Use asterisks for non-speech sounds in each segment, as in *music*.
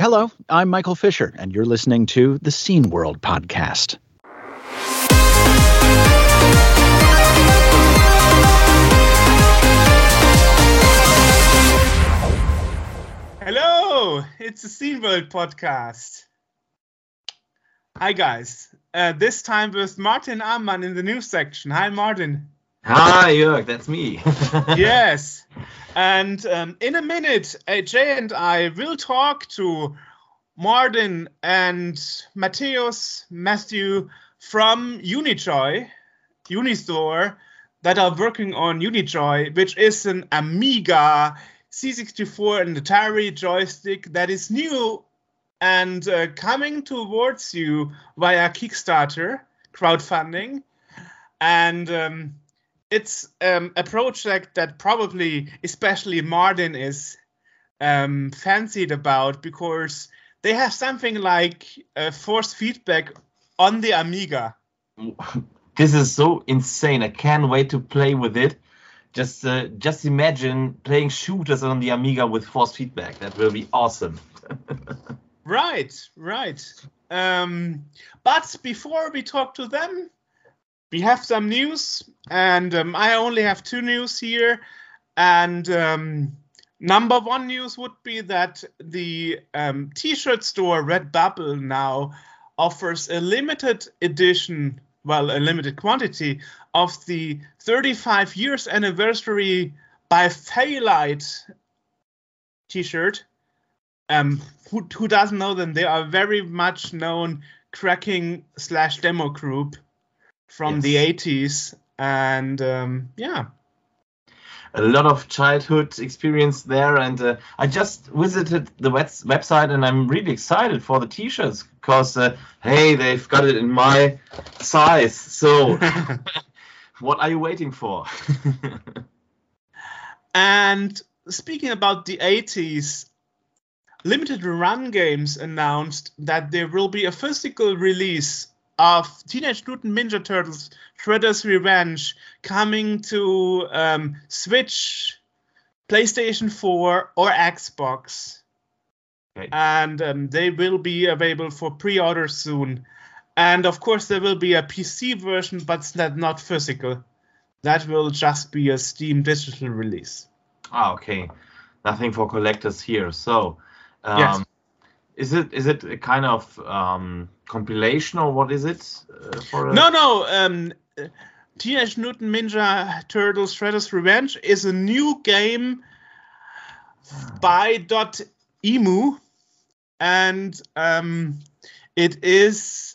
Hello, I'm Michael Fisher, and you're listening to the Scene World podcast. Hello, it's the Scene World podcast. Hi, guys. Uh, this time with Martin Ammann in the news section. Hi, Martin. Hi, Jörg, that's me. *laughs* yes. And um, in a minute, AJ and I will talk to Martin and Matthäus, Matthew from Unijoy, Unistore, that are working on Unijoy, which is an Amiga C64 and Atari joystick that is new and uh, coming towards you via Kickstarter crowdfunding. And um, it's um, a project that probably, especially Martin, is um, fancied about because they have something like uh, force feedback on the Amiga. *laughs* This is so insane. I can't wait to play with it. Just uh, just imagine playing shooters on the Amiga with force feedback. That will be awesome. *laughs* right, right. Um, but before we talk to them, we have some news, and um, I only have two news here. And um, number one news would be that the um, T-shirt store Redbubble now offers a limited edition, well, a limited quantity of the 35 years anniversary by Fairlight T-shirt. Um, who, who doesn't know them? They are very much known cracking slash demo group from Yes. the 80s, and um, yeah, A lot of childhood experience there, and uh, I just visited the web- website, and I'm really excited for the T-shirts because uh, hey, they've got it in my size. So, *laughs* what are you waiting for? *laughs* And speaking about the 80s, Limited Run Games announced that there will be a physical release of Teenage Mutant Ninja Turtles Shredder's Revenge coming to um, Switch, PlayStation 4, or Xbox. And um, they will be available for pre order soon. And of course, there will be a PC version, but not- not physical. That will just be a Steam digital release. Ah, okay. Nothing for collectors here. So, um, Yes. Is it is it a kind of um, compilation or what is it? Uh. No, no. Um, Teenage Mutant Ninja Turtles: Shredder's Revenge is a new game by Dot Emu, and um, it is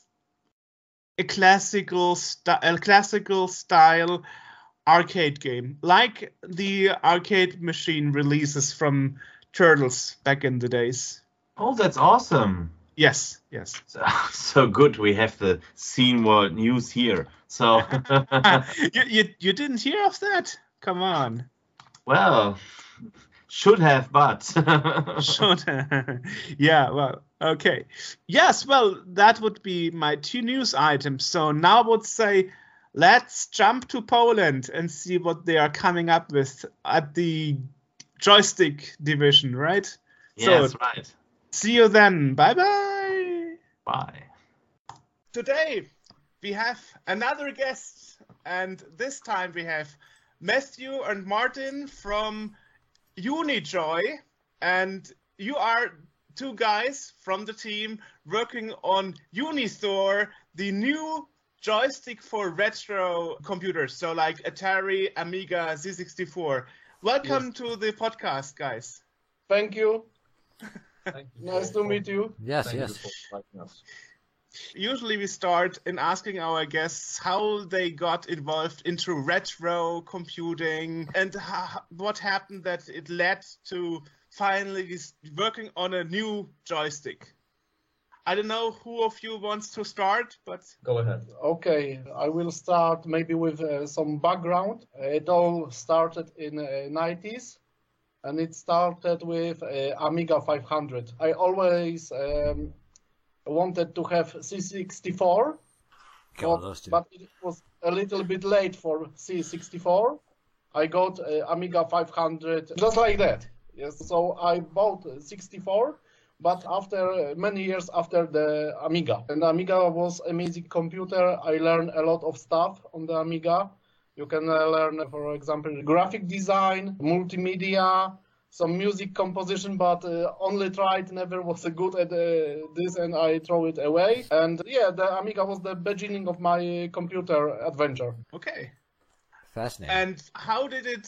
a classical a classical style arcade game, like the arcade machine releases from Turtles back in the days. Oh, that's awesome. Yes, yes. So, *laughs* so good. We have the scene world news here. So, *laughs* ah, *laughs* you, you you didn't hear of that? Come on. well, should have, but Should. Have. yeah, well, okay. Yes, well, that would be my two news items. So now I would say let's jump to Poland and see what they are coming up with at the joystick division, right? yes, So- right. See you then. Bye bye. Bye. Today we have another guest, and this time we have Matthew and Martin from Unijoy, and you are two guys from the team working on Unistore, the new joystick for retro computers, so like Atari, Amiga, C64. Welcome to the podcast, guys. Thank you. *laughs* Thank you Nice to meet you. Yes, Thank yes. for inviting us. Usually we start in asking our guests how they got involved into retro computing and ho- what happened that it led to finally working on a new joystick. I don't know who of you wants to start, but Go ahead. Okay, I will start maybe with uh, some background. It all started in uh, 90s and it started with uh, Amiga 500. I always um, wanted to have C64, God, but, but it was a little bit late for C64. I got uh, Amiga 500 just like that. Yes, so I bought uh, 64, but after uh, many years after the Amiga. And Amiga was amazing computer. I learned a lot of stuff on the Amiga. You can uh, learn, for example, graphic design, multimedia, some music composition, but uh, only tried, never was good at uh, this, and I throw it away. And yeah, the Amiga was the beginning of my computer adventure. Okay. Fascinating. And how did it?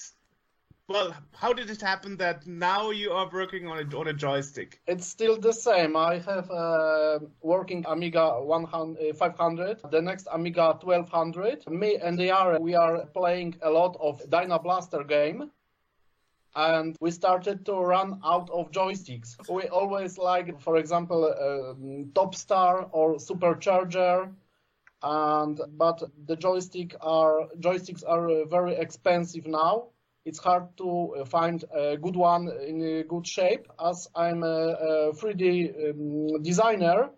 Well, how did it happen that now you are working on a on a joystick? It's still the same. I have a working Amiga 100, uh, 500, the next Amiga 1200. Me and are we are playing a lot of Dyna Blaster game. And we started to run out of joysticks. We always like, for example, uh, Top Star or Supercharger, and but the joystick are joysticks are uh, very expensive now it's hard to uh, find a good one in a good shape. As I'm a, a 3D um, designer,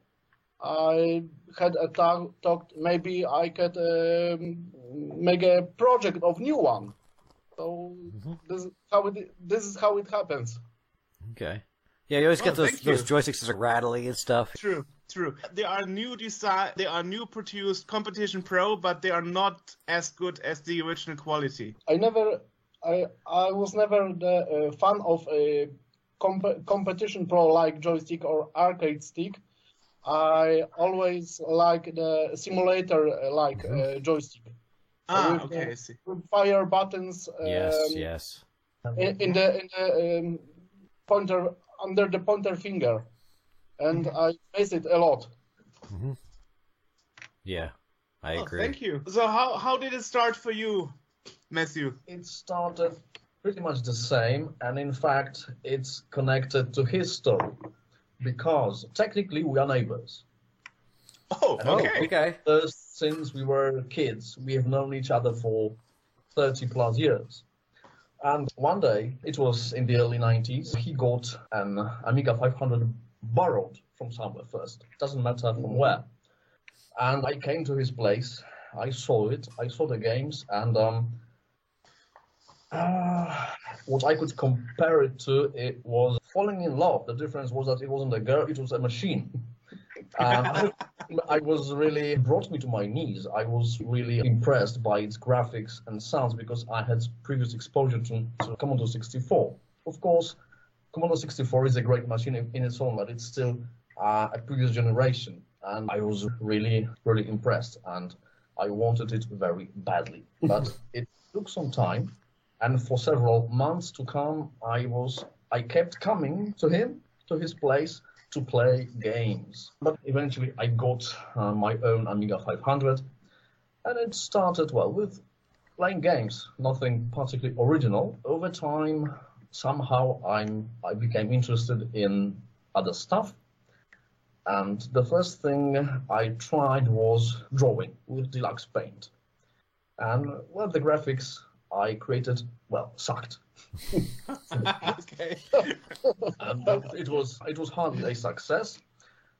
I had a talk, talk maybe I could um, make a project of new one. So Mm-hmm. this is how it this is how it happens. okay. Yeah, you always Oh, get those those joysticks that are rattly and stuff. True, true. They are new design. They are new produced Competition Pro, but they are not as good as the original quality. I never, I I was never the uh, fan of a comp- competition pro like joystick or arcade stick. I always like the simulator uh, like uh, joystick. Ah, with, okay, uh, I see. with fire buttons. Um, Yes, yes. In, in the in the um, pointer under the pointer finger, and I miss it a lot. Yeah, I Oh, agree. thank you. So how how did it start for you, Matthew? It started pretty much the same, and in fact, it's connected to his story because technically we are neighbors. Oh, Oh, okay. Okay. Uh, since we were kids, we have known each other for 30 plus years. And one day, it was in the early 90s, he got an Amiga 500 borrowed from somewhere first. Doesn't matter from where. And I came to his place, I saw it, I saw the games, and um, uh, what I could compare it to, it was falling in love. The difference was that it wasn't a girl, it was a machine. *laughs* And I, I was really brought me to my knees. I was really impressed by its graphics and sounds because I had previous exposure to, to Commodore 64. Of course, Commodore 64 is a great machine in, in its own, but it's still uh, a previous generation, and I was really, really impressed, and I wanted it very badly. But *laughs* it took some time, and for several months to come, I was, I kept coming to him, to his place, to play games. But eventually, I got uh, my own Amiga 500, and it started well with playing games, nothing particularly original. Over time, somehow I'm I became interested in other stuff. And the first thing I tried was drawing with Deluxe Paint. And well, the graphics I created, well, sucked. *laughs* okay. *laughs* and it was it was hardly a success.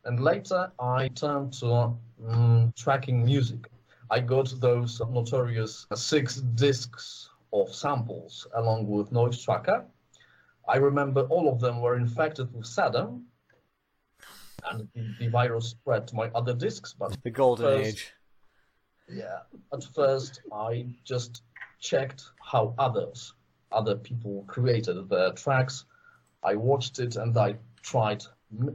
And later I turned to mm, tracking music. I got those notorious six discs of samples along with Noise Tracker. I remember all of them were infected with Saddam, and the, the virus spread to my other discs. But The golden First- age. yeah, at first I just checked how others, other people created their tracks. I watched it and I tried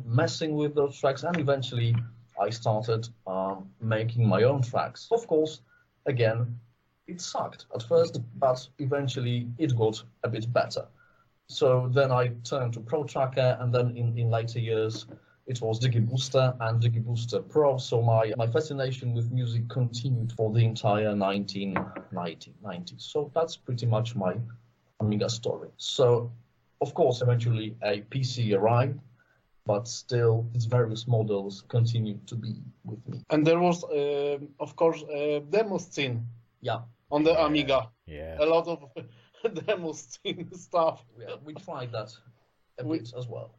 messing with those tracks, and eventually I started um, making my own tracks. Of course, again, it sucked at first, but eventually it got a bit better. So then I turned to Pro Tracker, and then in, in later years, it was DigiBooster and DigiBooster Pro. So my, my fascination with music continued for the entire 1990s. So that's pretty much my Amiga story. So, of course, eventually a PC arrived, but still its various models continue to be with me. And there was, uh, of course, a demo scene Yeah, on the Amiga. Yeah. A lot of *laughs* demo scene stuff. yeah we tried that a We- bit as well.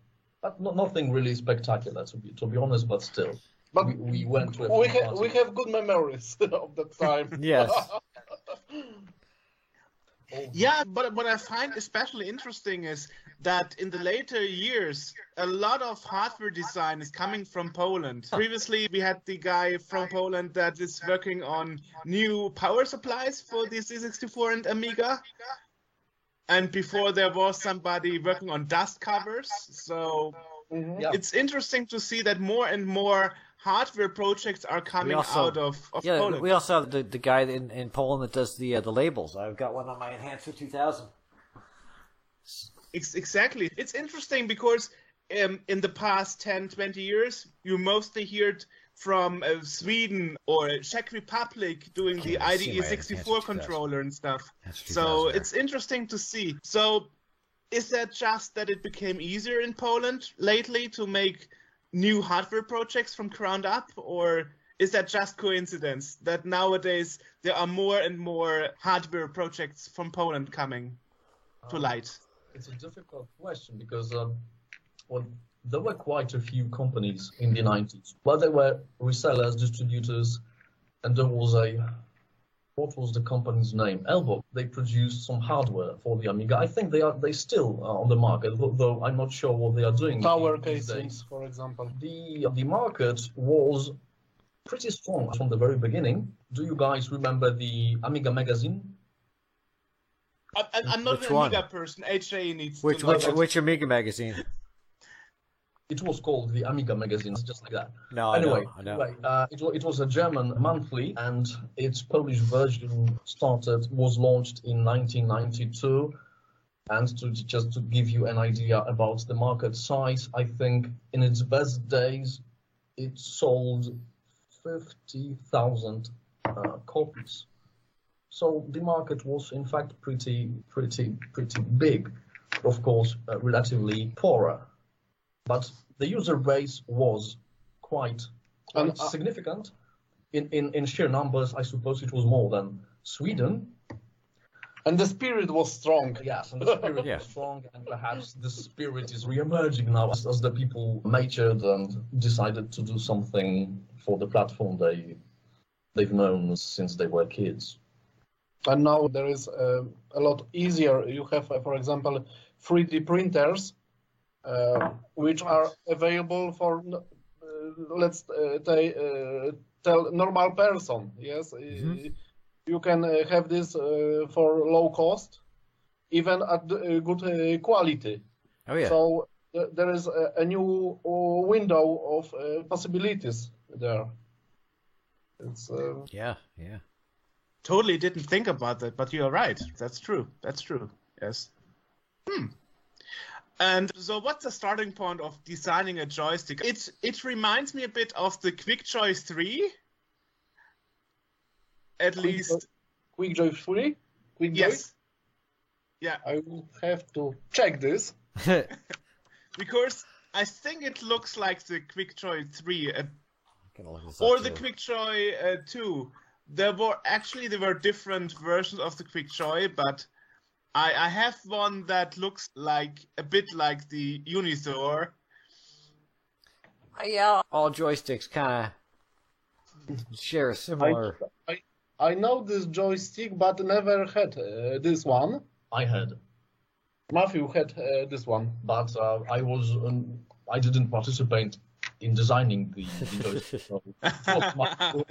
But no, nothing really spectacular, to be, to be honest, but still. But we, we went to a we, ha- we have good memories *laughs* of that *laughs* time. Yes. *laughs* Oh. Yeah, but what I find especially interesting is that in the later years, a lot of hardware design is coming from Poland. Previously, we had the guy from Poland that is working on new power supplies for the C64 and Amiga. And before there was somebody working on dust covers. So Mhm. Yeah. it's interesting to see that more and more hardware projects are coming also- out of, of Yeah, Poland. we also have the, the guy in, in Poland that does the uh, the labels. I've got one on my Enhancer 2000. Ex- exactly. It's interesting because um, in the past 10, 20 years, you mostly heard from uh, Sweden or Czech Republic doing the Can't see IDE my 64 Enhancer controller and stuff. So it's interesting to see. So is that just that it became easier in Poland lately to make new hardware projects from ground up, or is that just coincidence that nowadays there are more and more hardware projects from Poland coming to light? It's a difficult question because um, well, there were quite a few companies in the 90s. Well, they were resellers, distributors, and there was a what was the company's name? Elbox. They produced some hardware for the Amiga. I think they are they still are on the market, though I'm not sure what they are doing. Tower these casings, days. for example. The the market was pretty strong from the very beginning. Do you guys remember the Amiga magazine? I, I- I'm not Which an one? Amiga person. HA needs Which to know. which which Amiga magazine? It was called the Amiga magazine, just like that. No, I anyway, know, I know. anyway uh, it, it was a German monthly, and its Polish version started was launched in 1992. And to just to give you an idea about the market size, I think in its best days, it sold 50,000 uh, copies. So the market was in fact pretty, pretty, pretty big. Of course, uh, relatively poorer but the user base was quite, quite And, uh, significant. In, in, in sheer numbers, I suppose it was more than Sweden. And the spirit was strong. Yes, and the spirit *laughs* Yeah. was strong, and perhaps the spirit is re-emerging now as, as the people matured and decided to do something for the platform they they've known since they were kids. And now there is uh, a lot easier. You have, uh, for example, 3D printers, which are available for, uh, let's uh, uh, tell, normal person. Yes, Uh, you can uh, have this uh, for low cost, even at uh, good uh, quality. Oh yeah. So there is a, a new uh, window of uh, possibilities there. It's uh, yeah, yeah. Totally didn't think about that, but you're right. That's true. That's true. Yes. Hmm. And so, what's the starting point of designing a joystick? It it reminds me a bit of the QuickJoy 3. At Quick least, QuickJoy 3. QuickJoy. yes. Yeah, I will have to check this. *laughs* because I think it looks like the QuickJoy 3, uh, Gonna look this up, or the too. QuickJoy uh, 2. There were actually there were different versions of the QuickJoy, but I, I have one that looks like a bit like the Unithor. yeah, all joysticks kind of share a similar. I I know this joystick, but never had uh, this one. I had, Matthew had uh, this one. but uh, I was um, I didn't participate in designing the, the joystick. So *laughs* it was.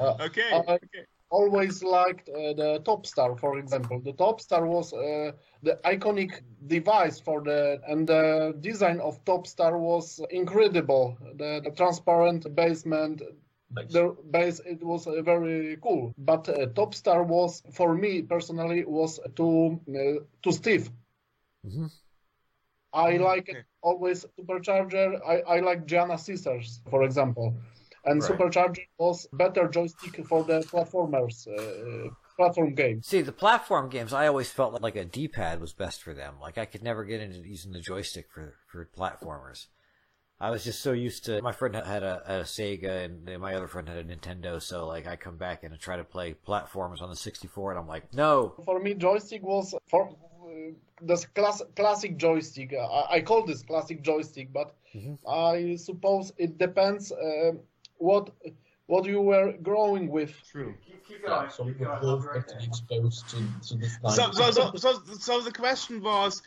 Uh, okay, Uh, okay. Always liked uh, the Top Star, for example. The Top Star was uh, the iconic device for the, and the design of Top Star was incredible. The, the transparent basement, Base. the base, it was uh, very cool. But uh, Top Star was, for me personally, was too uh, too stiff. Mhm. I like Okay. it always Supercharger. I, I like Giana Sisters, for example. And Right. Supercharger was better joystick for the platformers, uh, platform games. See, the platform games, I always felt like a D-pad was best for them. Like I could never get into using the joystick for for platformers. I was just so used to. My friend had a, a Sega, and my other friend had a Nintendo. So like, I come back and I try to play platformers on the 64, and I'm like, no. For me, joystick was for uh, this class, classic joystick. Uh, I, I call this classic joystick, but Mhm. I suppose it depends uh, what what you were growing with. True. So we were both actually exposed to, to this kind So, so, so, so, so the question was,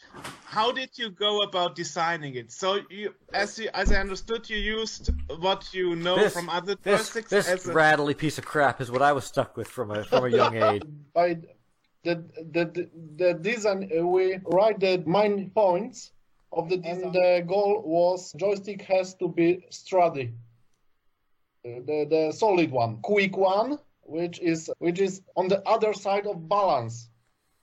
how did you go about designing it? So, you, as you, as I understood, you used what you know This- from other This joysticks this as a, rattly piece of crap is what I was stuck with from a from a young *laughs* age. By the the the, the design, uh, we write the main points of the design. And the goal was joystick has to be sturdy, the the solid one, quick one, which is which is on the other side of balance.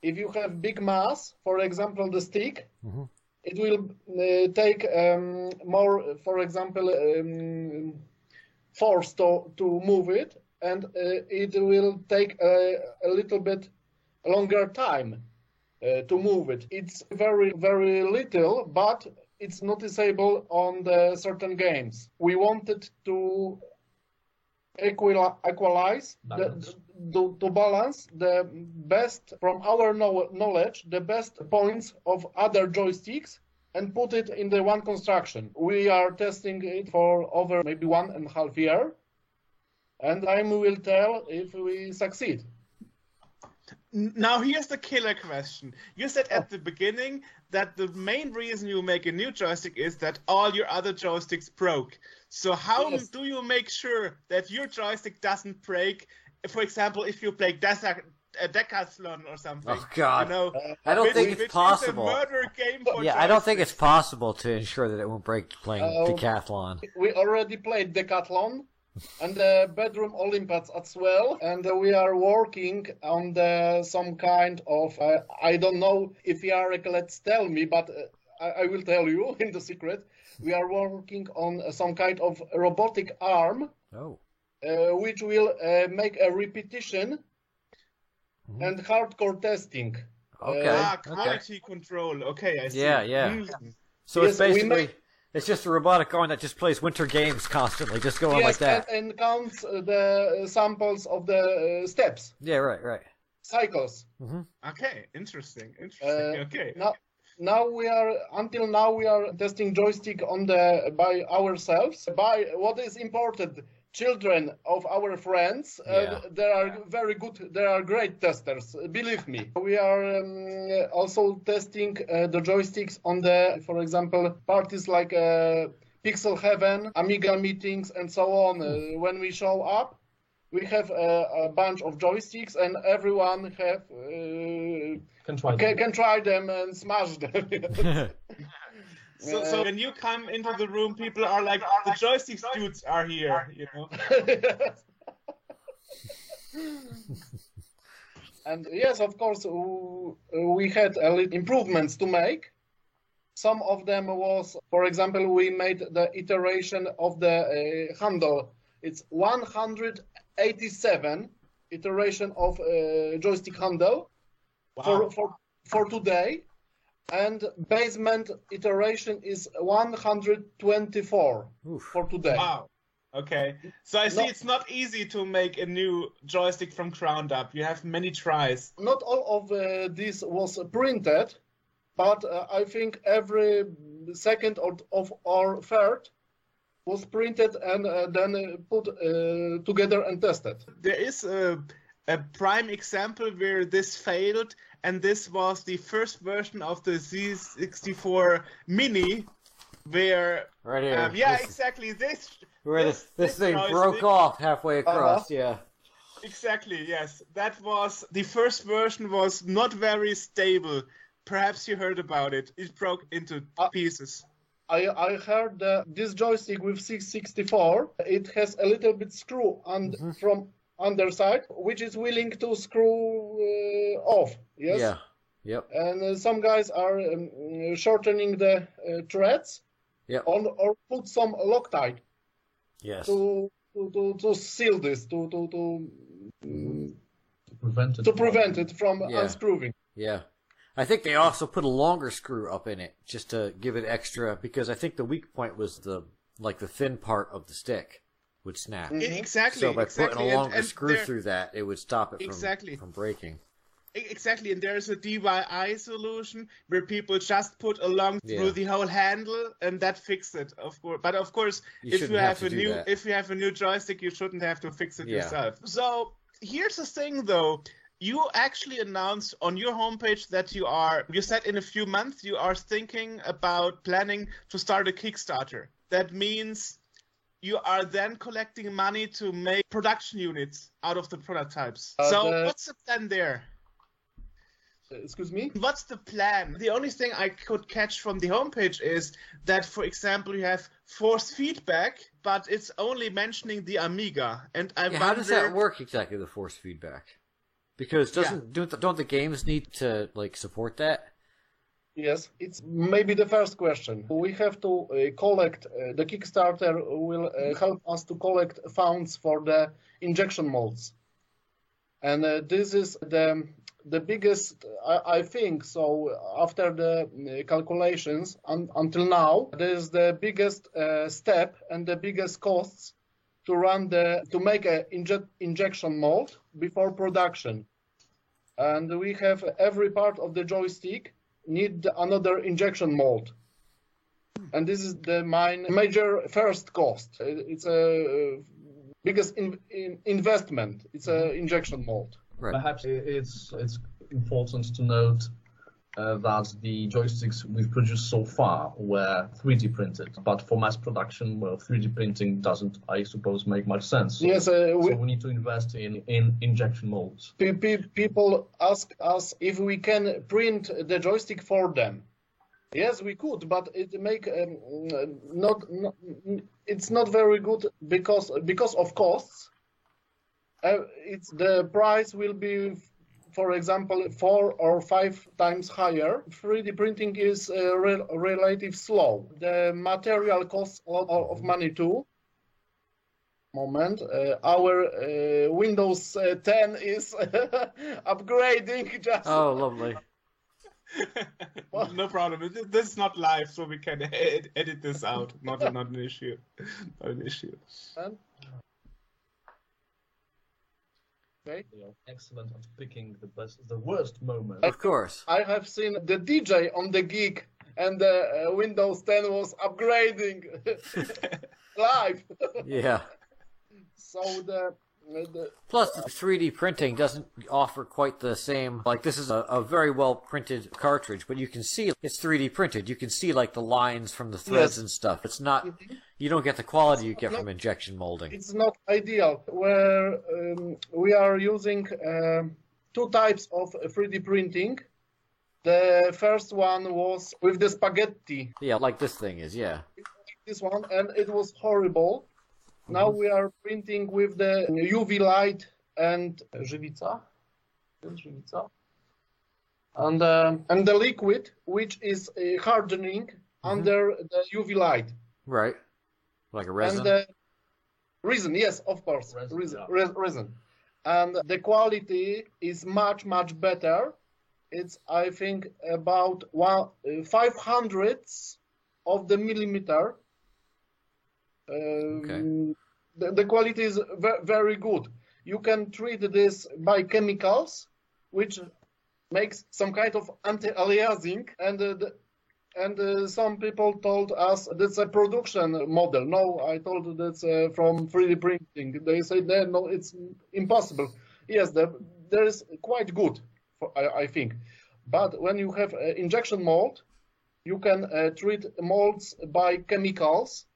If you have big mass, for example, the stick, Mhm. it will uh, take um, more, for example, um, force to, to move it, and uh, it will take a, a little bit longer time uh, to move it. It's very, very little, but it's noticeable on the certain games. We wanted to equal, equalize, Balance. The, to, to balance the best, from our know, knowledge, the best points of other joysticks and put it in the one construction. We are testing it for over maybe one and a half year, and time will tell if we succeed. Now here's the killer question. You said at oh. the beginning that the main reason you make a new joystick is that all your other joysticks broke. So how Yes. do you make sure that your joystick doesn't break? For example, if you play Deca- a uh, Decathlon or something. Oh, God. You know, I don't which- think it's possible. a murder game for Yeah, I don't think it's possible to ensure that it won't break playing Oh. decathlon. We already played Decathlon and the bedroom Olympiads as well, and we are working on the some kind of uh, I don't know if Jarek let's tell me, but uh, I, I will tell you *laughs* in the secret. We are working on some kind of robotic arm Oh. uh, which will uh, make a repetition Mhm. and hardcore testing. Okay. Ah, okay. quality control. Okay, I see. Yeah, yeah. Mm. So it's Yes, we basically may- it's just a robotic arm that just plays winter games constantly, just going like that. and, and counts uh, the samples of the uh, steps, Yeah, right, right. cycles. Okay, interesting. Interesting. Uh, okay. Now, now we are until now we are testing joystick on the by ourselves. By what is important, children of our friends. Yeah. Uh, they are very good. They are great testers. Believe me. We are um, also testing uh, the joysticks on the, for example, parties like uh, Pixel Heaven, Amiga meetings, and so on. Uh, when we show up. We have a, a bunch of joysticks, and everyone have uh, Can try can, can try them and smash them. *laughs* *laughs* *laughs* So, so when you come into the room, people are like, the joystick dudes are here, you know? *laughs* and yes, of course, we had a little improvements to make. Some of them was, for example, we made the iteration of the uh, handle. It's 187 iteration of uh, joystick handle Wow. for, for for today, and basement iteration is 124 Oof. for today. Wow. Okay. So I see No. it's not easy to make a new joystick from ground up. You have many tries. not all of uh, this was printed, but uh, I think every second or, of or third was printed and uh, then uh, put uh, together and tested. There is a, a prime example where this failed, and this was the first version of the C64 Mini, where Right here. um, yeah, This- exactly this where this- this, this this thing joystick- broke off halfway across, yeah. Exactly, yes. That was the first version was not very stable. Perhaps you heard about it. It broke into Uh, pieces. I, I heard that this joystick with 664, it has a little bit screw on, Mhm. from underside, which is willing to screw uh, off. Yes. Yeah. Yep. and uh, some guys are um, shortening the uh, threads Yep. on, or put some Loctite Yes. to, to, to, to seal this to to to, mm, To prevent it. to prevent it from Yeah. unscrewing. Yeah. I think they also put a longer screw up in it just to give it extra because I think the weak point was the like the thin part of the stick would snap. Mhm. E- Exactly. So by exactly. putting a longer and screw through that, it would stop it from Exactly. from breaking. Exactly, and there's a DIY solution where people just put along Yeah. through the whole handle, and that fixes it. Of course, but of course, You if you have, have a new that. if you have a new joystick, you shouldn't have to fix it Yeah. yourself. So here's the thing, though. You actually announced on your homepage that you are. You said in a few months you are thinking about planning to start a Kickstarter. That means you are then collecting money to make production units out of the prototypes. Uh, so the- what's the plan there? Excuse me? What's the plan? The only thing I could catch from the homepage is that, for example, you have force feedback, but it's only mentioning the Amiga. And I Yeah, how does that work exactly? The force feedback, because doesn't don't, the, don't the games need to like support that? Yes, it's maybe the first question. We have to uh, collect, uh, the Kickstarter will uh, help us to collect funds for the injection molds. And uh, this is the the biggest, I, I think, so after the uh, calculations un, until now, this is the biggest uh, step and the biggest costs to run the, to make a inje- injection mold before production. And we have every part of the joystick need another injection mold. And this is the main major first cost. It- It's a uh, biggest in, in investment. It's a injection mold. Right. Perhaps it's it's important to note uh, that the joysticks we've produced so far were 3D printed, but for mass production, well, 3D printing doesn't, I suppose, make much sense. Yes, uh, we, So we need to invest in, in injection molds. pe- pe- people ask us if we can print the joystick for them. Yes, we could, but it make um, not, not it's not very good because because of costs. Uh, it's the price will be, for example, four or five times higher. 3D printing is uh, rel relative slow. The material costs a lot of money too. Moment, uh, our uh, Windows uh, 10 is *laughs* upgrading. Just Oh, lovely. *laughs* no problem. This- This is not live, so we can *laughs* ed- edit this out. Not, not an issue. Not an issue. Okay. They are excellent at picking the best, the worst moment. Of course. I have seen the DJ on the gig, and the uh, Windows 10 was upgrading *laughs* live. *laughs* Yeah. so the, the Plus, the 3D printing doesn't offer quite the same. Like, this is a, a very well printed cartridge, but you can see it's 3D printed. You can see, like, the lines from the threads Yes. and stuff. It's not. You don't get the quality you get from injection molding. it's not ideal. Where um, we are using um two types of 3D printing. The first one was with the spaghetti, Yeah, like this thing is, yeah. this one, and it was horrible. Now we are printing with the UV light and żywica, and uh, and the liquid which is uh, hardening under the UV light. Right. Like a resin. And the reason, yes, of course, Resin, reason, yeah. re- reason. And the quality is much, much better. It's, I think, about one uh, five hundredths of the millimeter. Um, Okay. the, the quality is ve- very good. You can treat this by chemicals, which makes some kind of anti-aliasing, and uh, the, and uh, some people told us that's a production model. No, I told that's uh, from 3D printing. They said no, it's impossible. Yes, the, there is quite good, for, I, I think. But when you have uh, injection mold, you can uh, treat molds by chemicals,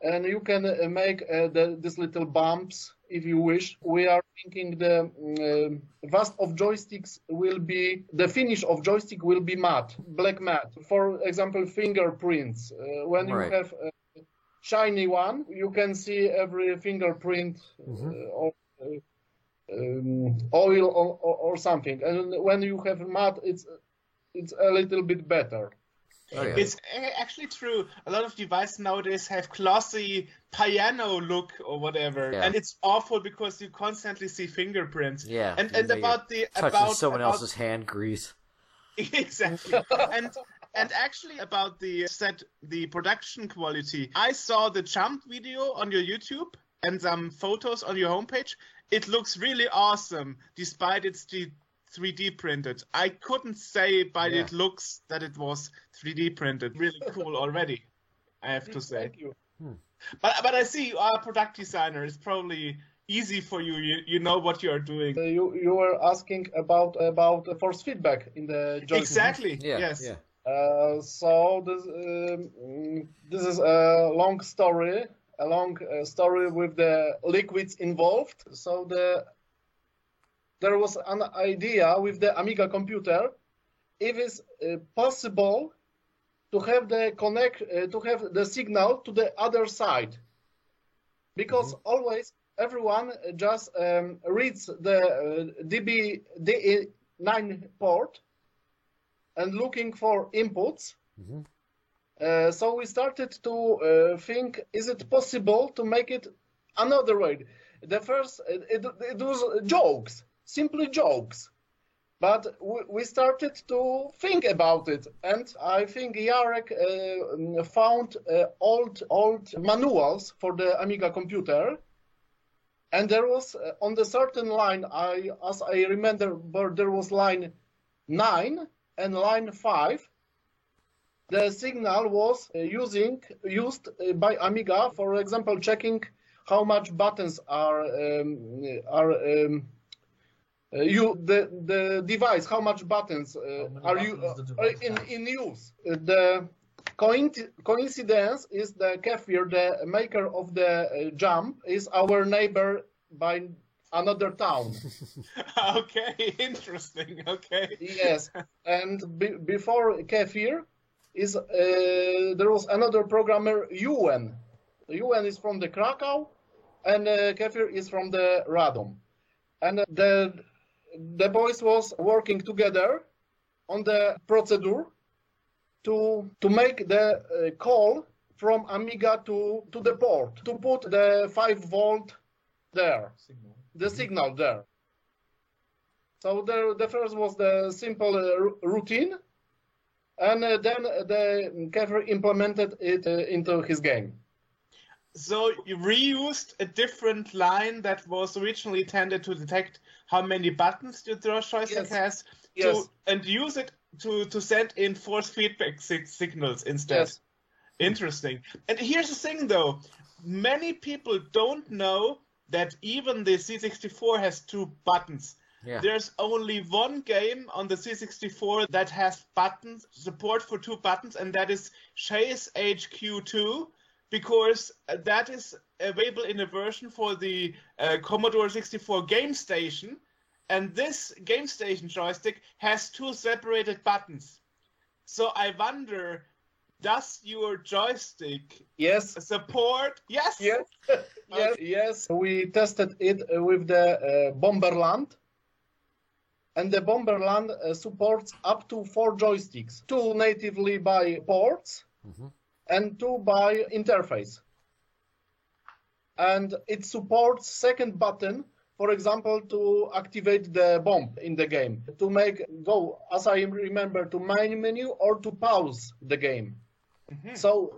and you can uh, make uh, the, these little bumps if you wish. We are thinking the um, vast of joysticks will be the finish of joystick will be matte, black matte. For example, fingerprints. Uh, when Right. you have a shiny one, you can see every fingerprint uh, or uh, um, oil or, or, or something. And when you have matte, it's it's a little bit better. Oh, yeah. It's actually true. A lot of devices nowadays have glossy piano look or whatever, Yeah. and it's awful because you constantly see fingerprints. Yeah, and and about the about someone about, else's hand grease. *laughs* exactly and and actually about the set the production quality i saw the jump video on your youtube and some photos on your homepage it looks really awesome despite it's the 3D printed. I couldn't say by Yeah. it looks that it was 3D printed. Really *laughs* cool already, I have to say. Thank you. But but I see you are a product designer. It's probably easy for you. You you know what you are doing. Uh, you you were asking about about the force feedback in the joystick. Exactly. Yeah. yes. Yeah. Uh, so this um, this is a long story, a long uh, story with the liquids involved. So the there was an idea with the Amiga computer, if it's uh, possible to have the connect uh, to have the signal to the other side, because always everyone just um, reads the uh, DB DE9 port and looking for inputs. Mhm. Uh, so we started to uh, think: Is it possible to make it another way? The first, it, it, it was jokes, simply jokes, but we, started to think about it, and I think Jarek uh, found uh, old old manuals for the Amiga computer. And there was uh, on the certain line, I as I remember, there was line nine and line 5 the signal was uh, using used uh, by amiga for example checking how much buttons are um, are um, you the the device how much buttons uh, How many are you buttons uh, device in has. in use Uh, the coincidence is the kefir the maker of the uh, jump is our neighbor by another town *laughs* *laughs* okay. Interesting. Okay. yes and be- before kefir is uh, there was another programmer un un is from the krakow and uh, kefir is from the radom and uh, the the boys was working together on the procedure to to make the uh, call from amiga to to the port to put the 5 volt there Signal. the signal there. So the, the first was the simple uh, routine, and uh, then the Kefir implemented it uh, into his game. So you reused a different line that was originally intended to detect how many buttons your joystick Yes. has, to, Yes. and use it to, to send in force feedback sig- signals instead. Yes. Interesting. And here's the thing, though: many people don't know that even the C64 has two buttons. Yeah. There's only one game on the C64 that has buttons support for two buttons, and that is Chase HQ2, because uh, that is available in a version for the uh, Commodore 64 Game Station, and this Game Station joystick has two separated buttons. So I wonder, does your joystick Yes. support? Yes. Yes. *laughs* yes. Yes. We tested it uh, with the uh, Bomberland. And the Bomberland uh, supports up to four joysticks, two natively by ports Mhm. And two by interface. And it supports second button, for example, to activate the bomb in the game, to make go, as I remember, to main menu or to pause the game. So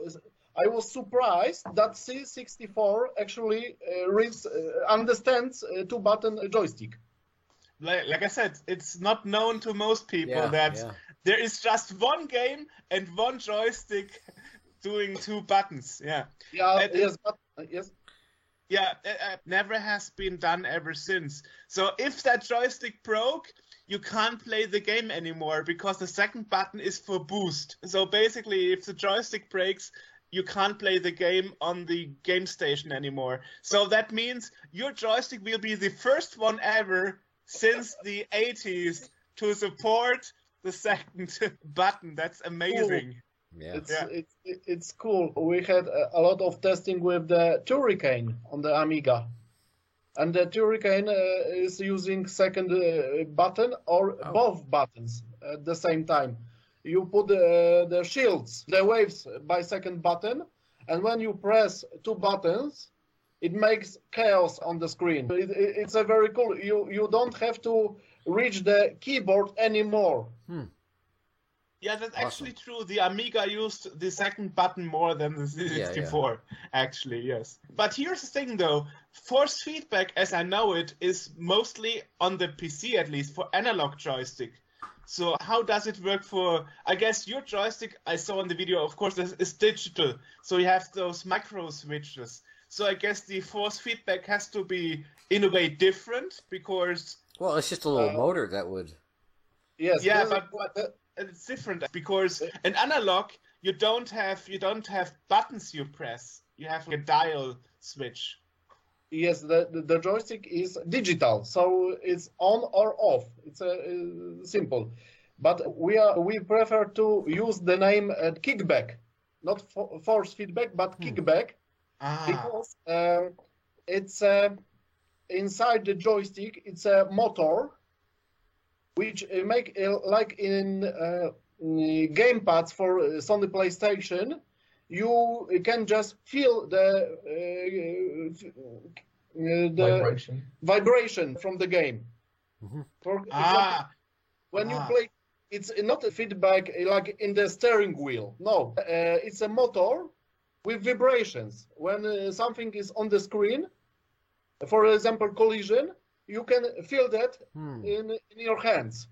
I was surprised that C64 actually uh, reads, uh, understands uh, two button joystick. like, like I said, it's not known to most people Yeah, that yeah. there is just one game and one joystick doing two buttons. Yeah, Yeah, yes, but, uh, yes. yeah, it, uh, never has been done ever since. So if that joystick broke, you can't play the game anymore because the second button is for boost. So basically, if the joystick breaks, you can't play the game on the game station anymore. So that means your joystick will be the first one ever since the 80s to support the second *laughs* button. That's amazing. Yeah. It's, Yeah. it's it's cool. We had a, a lot of testing with the Turrican on the Amiga, and the Turrican uh, is using second uh, button or Oh. both buttons at the same time. You put uh, the shields, the waves by second button, and when you press two buttons, it makes chaos on the screen. It, it- it's a very cool. You you don't have to reach the keyboard anymore. Hmm. Yeah, that's Awesome. actually true. The Amiga used the second button more than the C64, actually, yes. But here's the thing though force feedback, as I know it, is mostly on the PC at least for analog joystick. So, how does it work for? I guess your joystick I saw in the video, of course, is, is digital. So, you have those micro switches. So, I guess the force feedback has to be, in a way, different because Well, it's just a little Uh, motor that would. Yes. Yeah, this- but- but- the- it's different because in analog you don't have you don't have buttons you press. You have a dial switch. Yes, the, the, the joystick is digital, so it's on or off. It's uh, uh, simple, but we are we prefer to use the name uh, kickback, not fo- force feedback, but kickback, ah. Because uh, it's uh, inside the joystick. It's a motor, which uh, make uh, like in uh, gamepads for uh, Sony PlayStation. You can just feel the uh, uh, the Vibration. vibration from the game. Mhm. For example, ah when ah. you play, it's not a feedback like in the steering wheel. No, uh, it's a motor with vibrations. When uh, something is on the screen, for example, collision, you can feel that Hmm. in in your hands.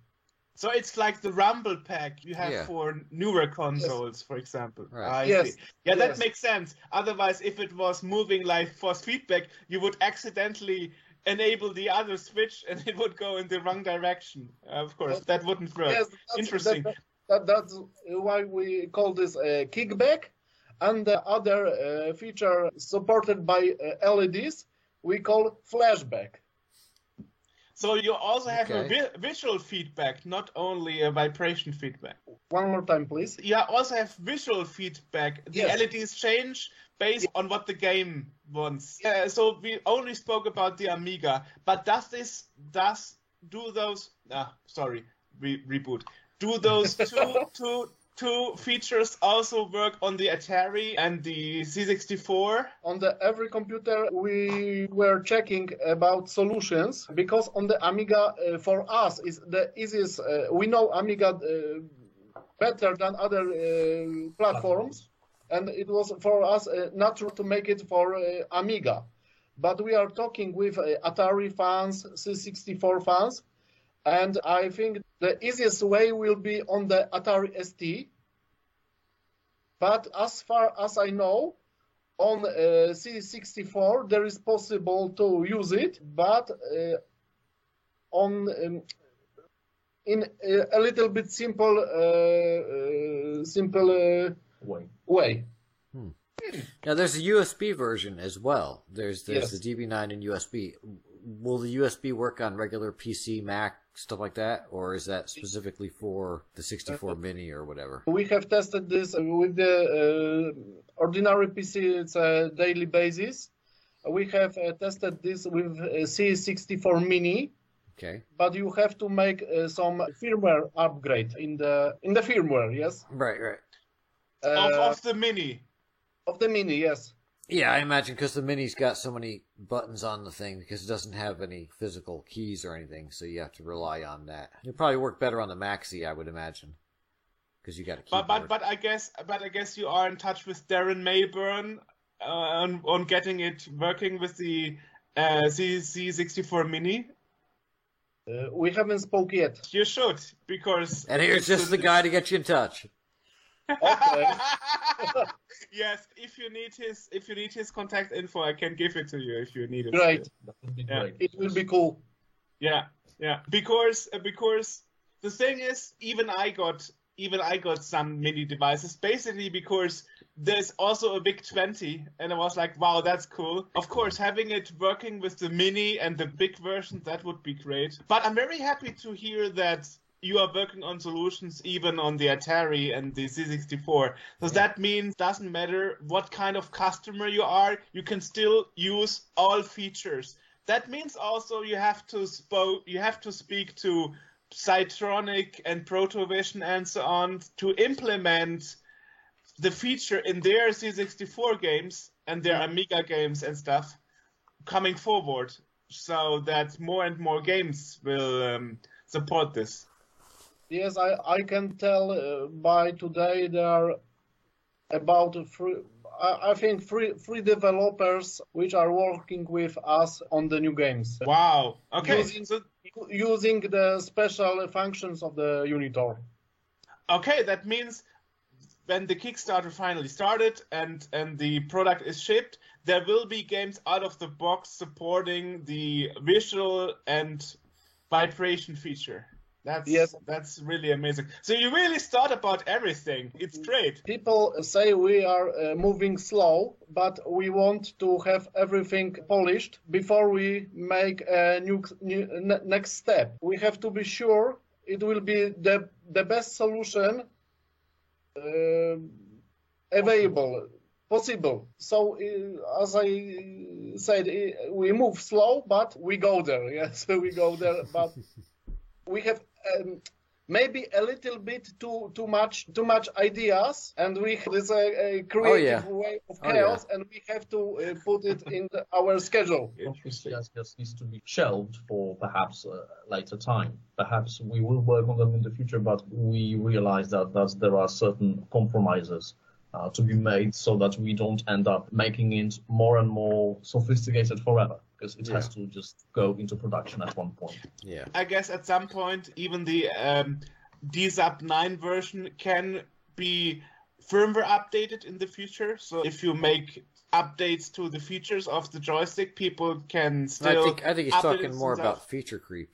so it's like the rumble pack you have Yeah. for newer consoles for example Right. I Yes, see. yeah that yes. makes sense otherwise if it was moving like force feedback you would accidentally enable the other switch and *laughs* it would go in the wrong direction of course that wouldn't work Yes, Interesting. That, that, that's why we call this uh, kickback. And the other uh, feature supported by uh, LEDs, we call flashback. So you also have a vi- visual feedback, not only a vibration feedback. One more time, please. You also have visual feedback. The Yes. LEDs change based on what the game wants. Yeah, so we only spoke about the Amiga, but does this does do those? Ah, sorry, re- reboot. Do those *laughs* two two two features also work on the Atari and the C64? On the every computer, we were checking about solutions because on the Amiga, uh, for us, is the easiest. Uh, we know Amiga uh, better than other uh, platforms, and it was for us uh, natural to make it for uh, Amiga. But we are talking with Atari fans, C64 fans, and I think the easiest way will be on the Atari ST. But as far as I know, on uh, C64 there is possible to use it, but uh, on um, in a little bit simple uh, uh, simple uh, Way. way. Now, there's a USB version as well. There's there's Yes. the DB9 and USB. Will the USB work on regular PC, Mac, stuff like that, or is that specifically for the 64 Mini or whatever? We have tested this with the uh, ordinary PC. It's a daily basis. We have uh, tested this with uh, C64 Mini, Okay. but you have to make uh, some firmware upgrade in the in the firmware. Yes, Right, right. of, Uh, of the Mini. of the Mini. Yes. Yeah, I imagine because the Mini's got so many buttons on the thing because it doesn't have any physical keys or anything, so you have to rely on that. It'll probably work better on the Maxi, I would imagine, because you got a But, keyboard. but but I guess but I guess you are in touch with Darren Melbourne uh, on on getting it working with the uh, C C64 Mini. Uh, we haven't spoke yet. You should because and here's it's just the guy to get you in touch. Okay. *laughs* yes, if you need his if you need his contact info, I can give it to you if you need it. Great. That would be Yeah. great. It will be cool. Yeah, yeah. Because uh, because the thing is, even I got even I got some mini devices basically because there's also a VIC-20 and I was like, wow, that's cool. Of course, having it working with the mini and the big version that would be great. But I'm very happy to hear that you are working on solutions even on the Atari and the C64. So that means doesn't matter what kind of customer you are, you can still use all features. That means also you have to spo- you have to speak to Psytronik and Protovision and so on to implement the feature in their C64 games and their Amiga games and stuff coming forward, so that more and more games will um, support this. Yes, I, I can tell uh, by today there are about three, I, I think three, three developers which are working with us on the new games, Wow. Okay. Using- So using the special functions of the Unitor. okay, that means when the Kickstarter finally started and and the product is shipped, there will be games out of the box supporting the visual and vibration feature. That's Yes. that's really amazing. So you really thought about everything. It's great. People say we are uh, moving slow, but we want to have everything polished before we make a new, new next step. We have to be sure it will be the the best solution uh, available, possible. So, uh, as I said, uh, we move slow, but we go there. *laughs* Yes, we go there, but we have. Um, maybe a little bit too too much too much ideas and we there's a, a creative yeah. way of Oh, chaos and we have to uh, put it in the, our schedule *laughs* Obviously, yes, yes, needs to be shelved for perhaps a later time. Perhaps we will work on them in the future, but we realize that, that there are certain compromises uh, to be made so that we don't end up making it more and more sophisticated forever, because it has to just go into production at one point. Yeah. I guess at some point even the um, DZAP 9 version can be firmware updated in the future. So if you make updates to the features of the joystick, people can still. I think I think he's talking more about feature creep.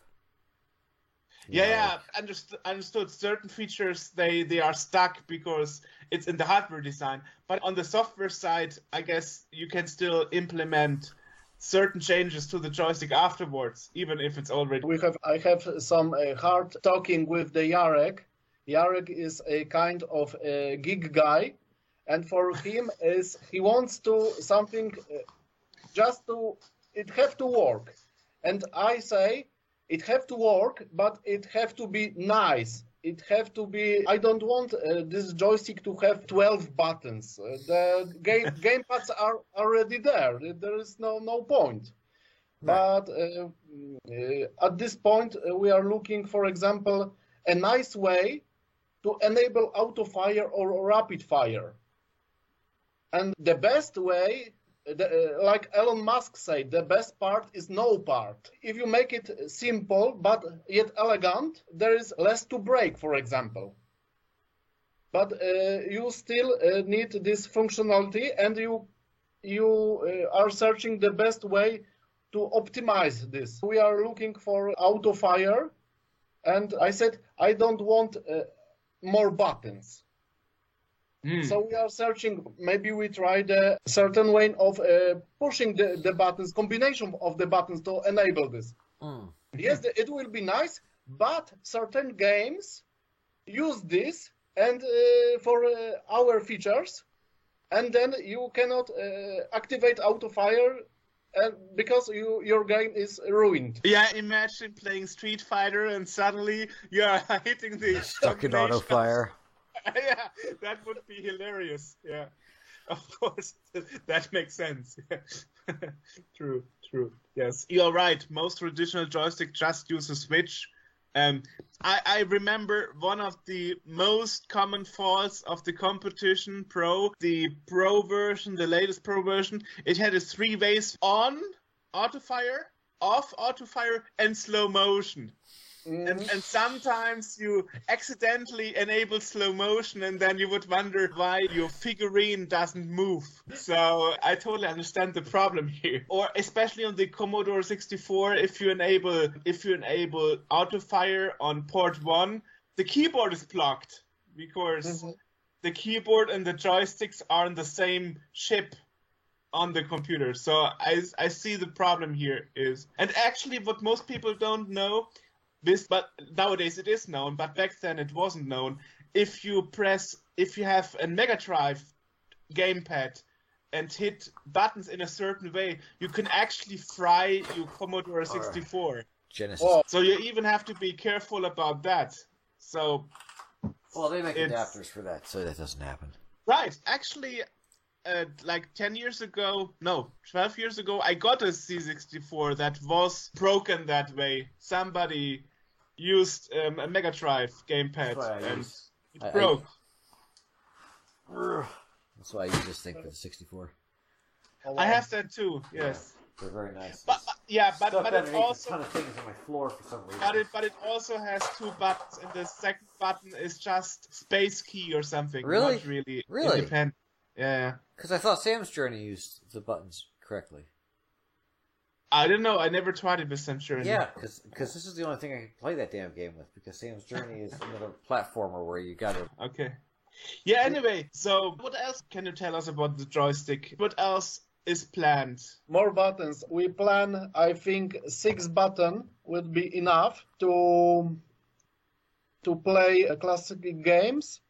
Yeah, yeah, understood. Understood. Certain features they they are stuck because it's in the hardware design, but on the software side, I guess you can still implement certain changes to the joystick afterwards, even if it's already. we have i have some uh, hard talking with the yarek yarek is a kind of a gig guy and for him *laughs* is he wants to something uh, just to it have to work and i say it have to work but it have to be nice. It have to be i don't want uh, this joystick to have 12 buttons. Uh, the game *laughs* gamepads are already there. There is no no point. But uh, uh, at this point uh, we are looking for example a nice way to enable auto fire or rapid fire. And the best way the, uh, like Elon Musk said, the best part is no part. If you make it simple but yet elegant, there is less to break, for example. But uh, you still uh, need this functionality, and you you uh, are searching the best way to optimize this. We are looking for auto fire, and I said I don't want uh, more buttons. Hmm. So we are searching. Maybe we tried a certain way of uh, pushing the, the buttons, combination of the buttons to enable this. Mm. Yes, it will be nice, but certain games use this and uh, for uh, our features, and then you cannot uh, activate auto fire, and because you your game is ruined. Yeah, imagine playing Street Fighter and suddenly you are *laughs* hitting the Stuck in auto fire. *laughs* yeah, that would be hilarious. Yeah, of course, *laughs* that makes sense. *laughs* true, true. Yes, you're right. Most traditional joystick just use a switch. Um, I, I remember one of the most common faults of the competition pro, the pro version, the latest pro version. It had a three ways on auto fire, off auto fire, and slow motion and, and sometimes you accidentally enable slow motion and then you would wonder why your figurine doesn't move so i totally understand the problem here or especially on the commodore 64 if you enable if you enable auto fire on port 1 the keyboard is blocked because Mhm. the keyboard and the joysticks are on the same chip on the computer. So I, I see the problem here is, and actually what most people don't know, this, but nowadays it is known, but back then it wasn't known. If you press, if you have a Mega Drive gamepad and hit buttons in a certain way, you can actually fry your Commodore 64. Genesis. Oh, So you even have to be careful about that. So well, they make it's- adapters for that, so that doesn't happen. Right. Actually, uh, like 10 years ago, no, 12 years ago, I got a C64 that was broken that way. Somebody used um, a Mega Drive gamepad That's and use. it I- I- broke. That's why I use this thing for the 64. I have that too. Yes, They're very nice. but uh, yeah, but but it underneath a also ton of things on my floor for some reason. but it but it also has two buttons, and the second button is just space key or something. Really? Not really. Really? Independent. Yeah. Because I thought Sam's Journey used the buttons correctly. I don't know. I never tried it with Sam Journey. Yeah, because this is the only thing I can play that damn game with. Because Sam's Journey is another platformer where you got to. Okay. Yeah. Anyway, so what else can you tell us about the joystick? What else is planned? More buttons. We plan, I think, six button would be enough to to play uh, classic games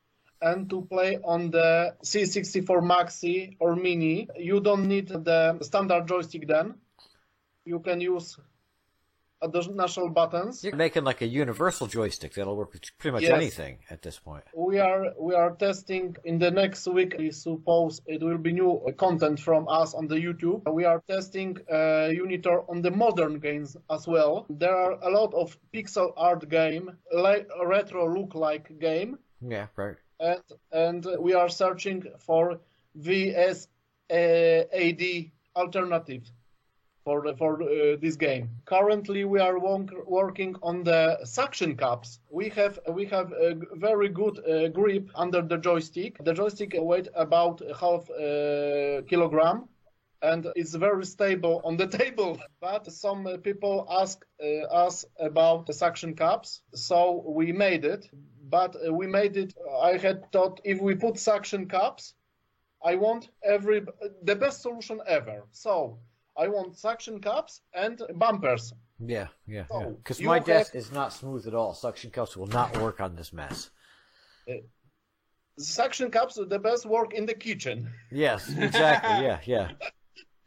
and to play on the C64 Maxi or Mini. You don't need the standard joystick then. You can use additional buttons. You're making like a universal joystick that'll work with pretty much Yes. anything at this point. We are we are testing in the next week. I suppose it will be new content from us on the YouTube. We are testing uh, Unitor on the modern games as well. There are a lot of pixel art game, like retro look like game, Yeah, right. and and we are searching for WASD alternative for the- for uh, this game. Currently, we are working on the suction cups. We have we have a very good uh, grip under the joystick. The joystick weight about half uh, kilogram. And it's very stable on the *laughs* table. But some uh, people ask uh, us about the suction cups, so we made it. But uh, we made it. I had thought if we put suction cups, I want every the best solution ever. So I want suction cups and bumpers. Yeah, yeah, So, yeah. Because you my have- desk is not smooth at all. Suction cups will not work on this mess. Suction cups are the best work in the kitchen. Yes, exactly. yeah, *laughs* yeah,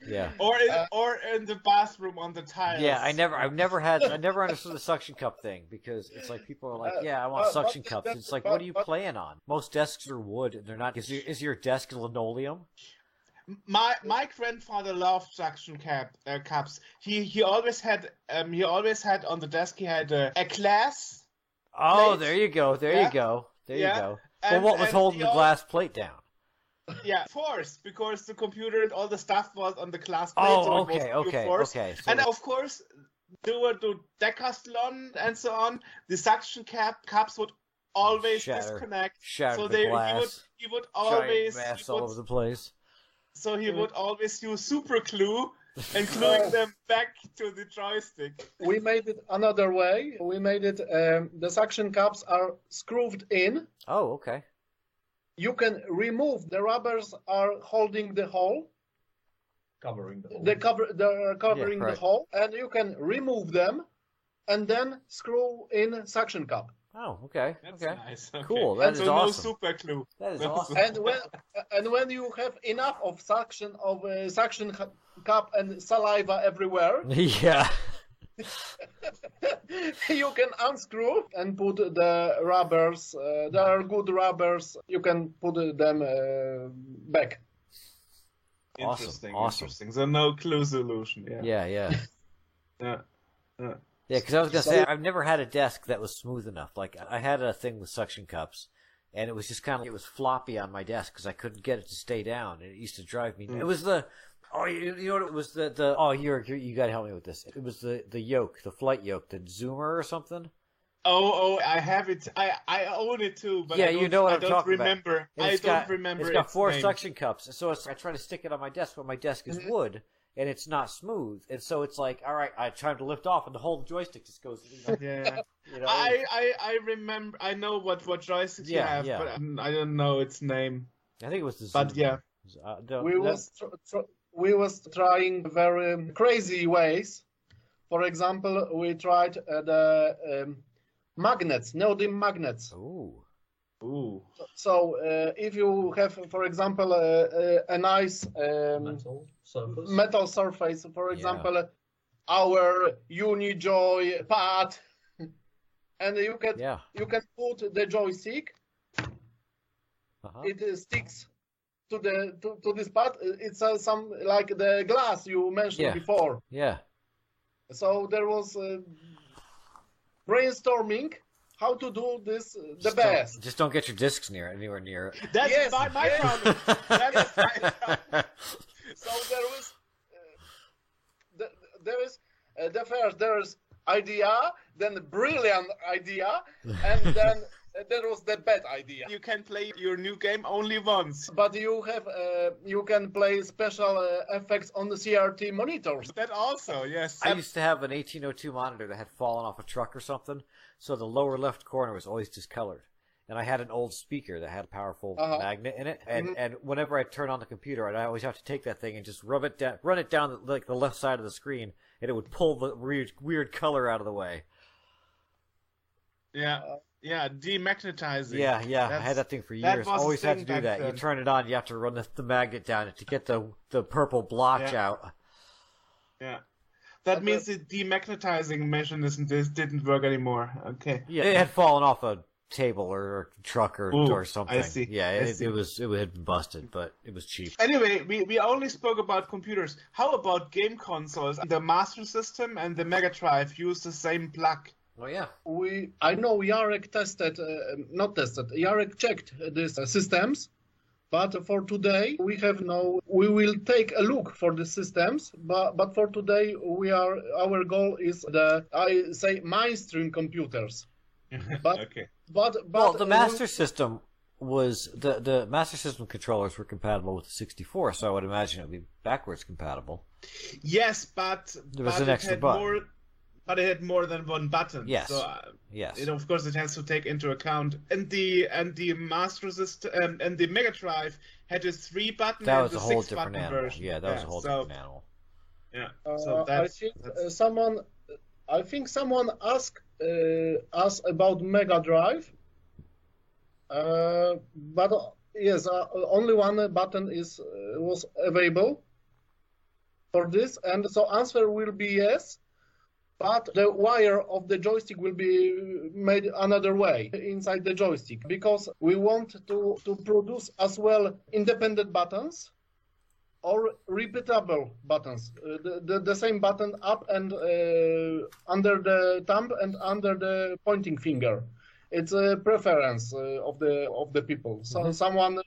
yeah. Or in, Uh, or in the bathroom on the tiles. Yeah, I never, I've never had, I never understood the suction cup thing because it's like people are like, Uh, yeah, I want uh, suction but cups. that- It's like, but- what are you but- playing on? Most desks are wood, and they're not. Is your, is your desk linoleum? My my grandfather loved suction cap uh, cups. He he always had um he always had on the desk he had a, a glass. Oh, Plate. there you go, there Yeah. you go, there Yeah. you go. And, what was holding he the glass plate down? Yeah, forced because the computer and all the stuff was on the glass plate. so Oh, was okay, okay, force. okay. So And of course, there were the Decathlon and so on. The suction cap cups would always Shatter. disconnect. shatter so the they glass, he would he would giant always mess all would- over the place. So he would always use super glue and gluing *laughs* them back to the joystick. We made it another way. We made it. Um, the suction cups are screwed in. Oh, okay. You can remove the rubbers are holding the hole. covering the whole. The cover they're covering right. the hole, and you can remove them, and then screw in suction cup. Oh, okay, That's okay. nice. Okay. Cool, that and is so no super clue. That is That awesome. and when and when you have enough of suction of uh, suction cup and saliva everywhere, *laughs* yeah. *laughs* you can unscrew and put the rubbers. Uh, there are good rubbers. You can put them uh, back. Awesome, Interesting. awesome. Interesting. So no clue solution. Yeah. Yeah, yeah. *laughs* Yeah. Yeah, because I was gonna So- say I've never had a desk that was smooth enough. Like I had a thing with suction cups, and it was just kind of it was floppy on my desk because I couldn't get it to stay down, and it used to drive me. It was the oh you, you know what it was the the oh here here, you got to help me with this. It was the the yoke, the flight yoke, the zoomer or something. Oh, oh, I have it. I I own it too, but Yeah, I you don't, know what I I'm don't remember. I don't got, remember. It's got its four name. suction cups, so I try to stick it on my desk, but my desk is Mm-hmm. wood and it's not smooth, and so it's like all right, I try to lift off, and the whole joystick just goes. You know, Yeah. *laughs* you know, I, I I remember. I know what what joysticks you Yeah, have, yeah. but um, I don't know its name. I think it was the. But Zoomer. yeah. Uh, don't- we that- was tr- tr- we was trying very crazy ways. For example, we tried uh, the um, magnets, neodymium magnets. Ooh. Ooh. So uh, if you have, for example, uh, uh, a nice um, metal surface. metal surface, for example, uh, our Unijoy pad, *laughs* and you can Yeah. you can put the joystick. Uh-huh. It uh, sticks to the to, to this pad. It's uh, some like the glass you mentioned Yeah. before. Yeah. So there was uh, brainstorming how to do this uh, the Just don't- best. Just don't get your discs near anywhere near it. That's Yes, my, my yes. problem. That is my *laughs* problem. So there is, uh, the, there is uh, the first there is idea, then brilliant idea, and *laughs* then uh, there was the bad idea. You can play your new game only once. But you have uh, you can play special uh, effects on the CRT monitors. That also, yes. I used to have an 1802 monitor that had fallen off a truck or something, so the lower left corner was always discolored. And I had an old speaker that had a powerful Uh-huh. magnet in it, and, Mhm. and whenever I turn on the computer, I'd always have to take that thing and just rub it down, run it down the, like the left side of the screen, and it would pull the weird weird color out of the way. yeah, yeah, demagnetizing. Yeah, yeah, I That's- had that thing for years. was Always had to do back that. You turn it on, you have to run the, the magnet down it to get the the purple blotch Yeah. out. Yeah. That But means the demagnetizing mechanism this didn't work anymore. Okay. Yeah, it had fallen off a table or a truck or, Ooh, or something. I see, Yeah, I it, see. it was it had been busted, but it was cheap. Anyway, we, we only spoke about computers. How about game consoles? The Master System and the Mega Drive use the same plug. Oh yeah. We I know Yarek tested, uh, not tested. Yarek checked these uh, systems, but for today we have no. We will take a look for the systems, but but for today we are our goal is the I say mainstream computers. *laughs* But okay. but but Well, the Master System was the the Master System controllers were compatible with the 64, so I would imagine it would be backwards compatible. Yes, but There was but an it extra had button. more. But it had more than one button. Yes. So, uh, Yes. you know, of course, it has to take into account. And the and the Master System um, and the Mega Drive had a three button. that was the a whole different animal. version. Yeah, that was a whole so, different animal. Yeah. Uh, so I that's, think that's uh, someone, I think someone asked uh, us about Mega Drive, uh, but uh, yes, uh, only one button is uh, was available for this, and so answer will be yes. But the wire of the joystick will be made another way inside the joystick because we want to, to produce as well independent buttons or repeatable buttons. Uh, the, the, the same button up and uh, under the thumb and under the pointing finger. It's a preference uh, of the of the people. So someone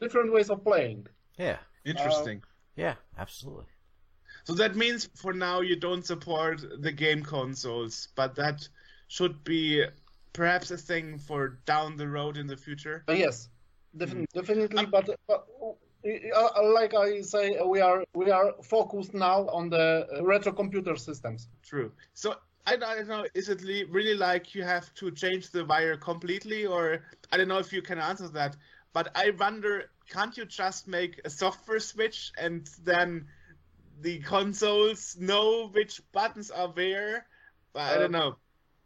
different ways of playing. Yeah. interesting. Yeah, absolutely. So that means for now you don't support the game consoles, but that should be perhaps a thing for down the road in the future. Uh, yes, definitely, definitely. But, but uh, like I say, we are we are focused now on the uh, retro computer systems. True. So I don't know, is it really like you have to change the wire completely, or I don't know if you can answer that. But I wonder, can't you just make a software switch and then the consoles know which buttons are where? But I don't Uh, know.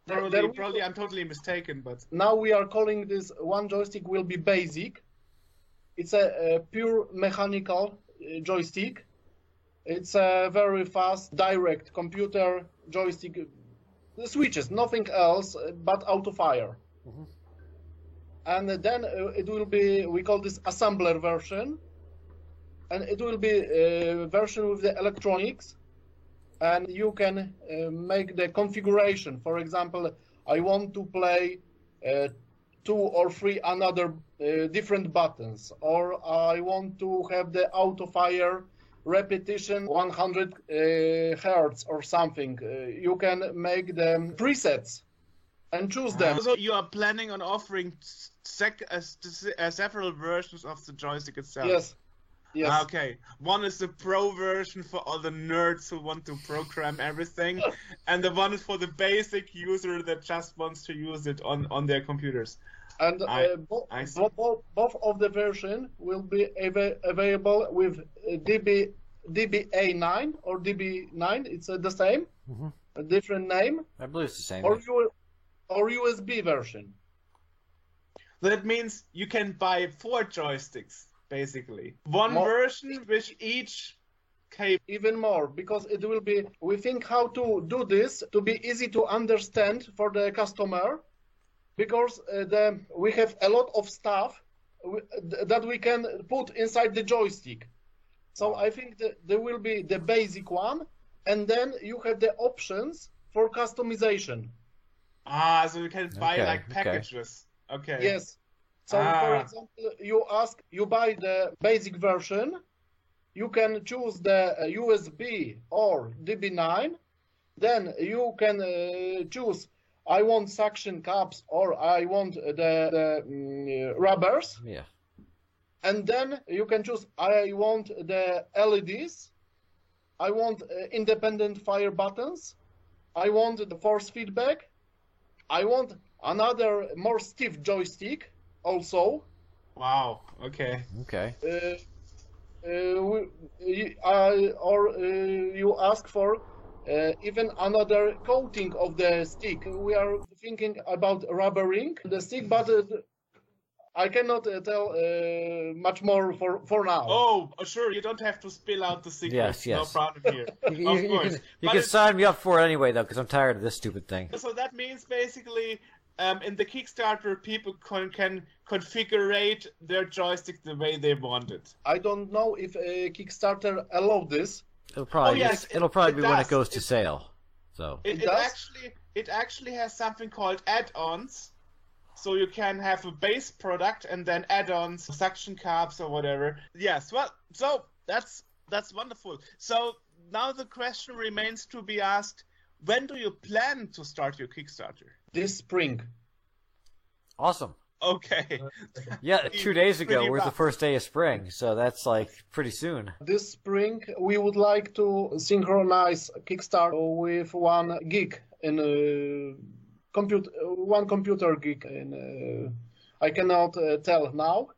Probably, there we probably go. I'm totally mistaken, but Now we are calling this one joystick will be basic. It's a, a pure mechanical uh, joystick. It's a very fast, direct computer joystick. The switches, nothing else uh, but auto fire. And then uh, it will be, we call this assembler version. And it will be a version with the electronics. And you can uh, make the configuration. For example, I want to play uh, two or three another uh, different buttons, or I want to have the auto fire repetition 100 uh, hertz or something. Uh, you can make the presets and choose them. so you are planning on offering sec- uh, uh, several versions of the joystick itself. Yes. Yes. Ah, Okay, one is the pro version for all the nerds who want to program everything, *laughs* and the one is for the basic user that just wants to use it on, on their computers. And I- uh, bo- I bo- bo- both of the version will be ava- available with uh, DB DBA9 or DB9. It's uh, the same, Mhm. a different name, I believe it's the same. or U- or USB version. That means you can buy four joysticks, basically. One More- version with each cable. even more because it will be we think how to do this to be easy to understand for the customer because uh, the we have a lot of stuff w- th- that we can put inside the joystick so i think that there will be the basic one and then you have the options for customization Ah, so you can buy Okay, like okay. packages. Okay. Yes. So, for Ah. example, you ask, you buy the basic version. You can choose the uh, USB or DB9. Then you can uh, choose. I want suction cups or I want the, the mm, rubbers. Yeah. And then you can choose. I want the LEDs. I want uh, independent fire buttons. I want the force feedback. I want another more stiff joystick also. Wow. Okay. Okay. Uh, uh, we, you- I, or uh, you ask for uh, even another coating of the stick. We are thinking about rubbering the stick, but uh, I cannot uh, tell uh, much more for, for now. Oh, sure. You don't have to spill out the secrets. Yes, yes. No problem here. *laughs* You, you, of you course. can, you can sign me up for it anyway, though, because I'm tired of this stupid thing. So that means basically, um, in the Kickstarter, people can, can configure their joystick the way they want it. I don't know if uh, Kickstarter allow this. It'll probably Oh, yes, it'll probably it be when it goes to It- sale. So It, It it does? actually it actually has something called add-ons. So you can have a base product and then add-ons, suction cups or whatever. Yes, well, so that's that's wonderful. So now the question remains to be asked: When do you plan to start your Kickstarter? This spring. awesome. Okay, Yeah, *laughs* two days ago pretty was the first day of spring, so that's like pretty soon. This spring, we would like to synchronize Kickstarter with one gig in uh, compute, uh, one computer gig. In uh, I cannot uh, tell now.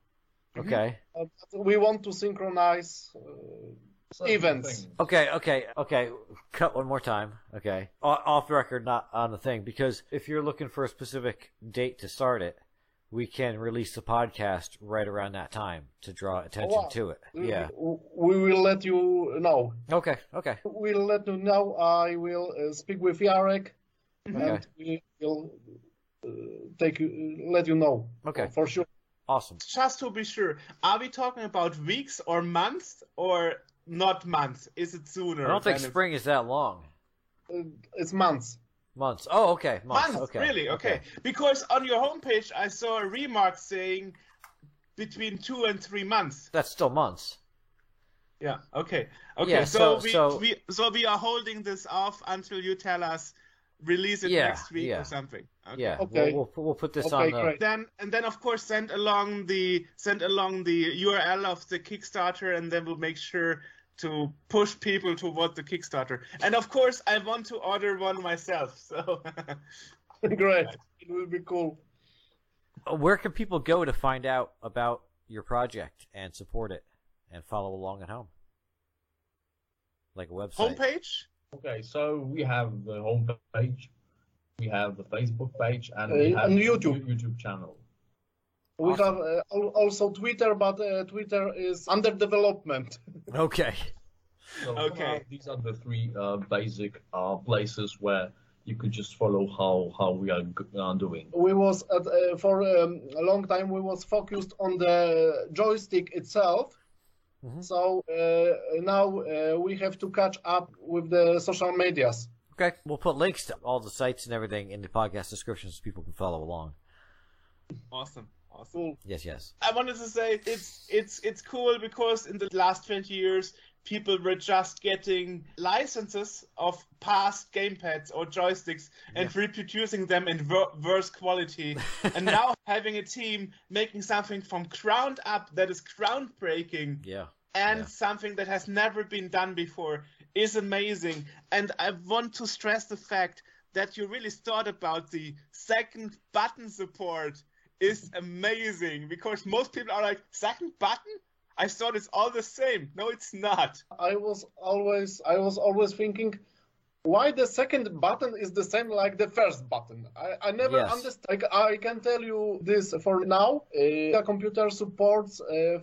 Okay. Uh, we want to synchronize. Uh, Certain Events. things. Okay, okay, okay. Cut one more time. Okay. O- off the record, not on the thing, because if you're looking for a specific date to start it, we can release the podcast right around that time to draw attention wow. to it. Yeah. we will let you know. Okay, okay. We'll let you know. I will uh, speak with Yarek, Okay. and we will uh, take you, let you know. Okay. for sure. Awesome. just to be sure, are we talking about weeks or months or not months? Is it sooner? I don't think spring is that long. Uh, it's months. Months. Oh, okay. Months. Months, okay. really? Okay. Because on your homepage, I saw a remark saying between two and three months. That's still months. Yeah. Okay. Okay. Yeah, so, so- we, so- we so we are holding this off until you tell us release it Yeah, next week yeah. or something. Okay. Yeah. Okay. We'll, we'll, we'll put this Okay, on the. great. Then and then of course send along the send along the URL of the Kickstarter, and then we'll make sure to push people toward the Kickstarter. And of course, I want to order one myself. So. *laughs* Great. It will be cool. Where can people go to find out about your project and support it and follow along at home? Like a website. Homepage? Okay, so we have the homepage, we have the Facebook page, and Uh, we have and the YouTube. YouTube channel. We Awesome. have uh, also Twitter, but uh, Twitter is under development. *laughs* Okay. So Okay. uh, these are the three uh, basic uh, places where you could just follow how how we are g- uh, doing. We was at, uh, for um, a long time we was focused on the joystick itself. Mhm. So uh, now uh, we have to catch up with the social medias. Okay. We'll put links to all the sites and everything in the podcast description so people can follow along. Awesome. Awesome. Cool. Yes, yes. I wanted to say it's it's it's cool because in the last 20 years people were just getting licenses of past gamepads or joysticks and reproducing them in ver- worse quality *laughs* and now having a team making something from ground up that is groundbreaking Yeah. and Yeah. something that has never been done before is amazing. And I want to stress the fact that you really thought about the second button support is amazing because most people are like, second button? I thought it's all the same. No, it's not. I was always I was always thinking why the second button is the same like the first button. I, I never Yes. understand. I, I can tell you this for now. Uh, the computer supports uh,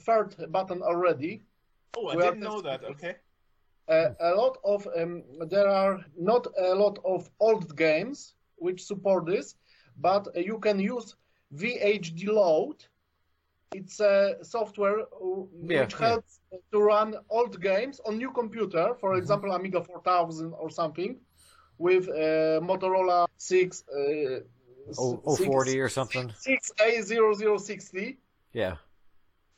third button already. Oh, I We didn't know that. Okay. Uh, a lot of um, there are not a lot of old games which support this, but uh, you can use WHDLoad. It's a software uh, Yeah, which yeah. helps to run old games on new computer, for Mhm. example Amiga 4000 or something. with uh, Motorola 6 uh, Oh, oh 40 or something. 6A0060 Yeah.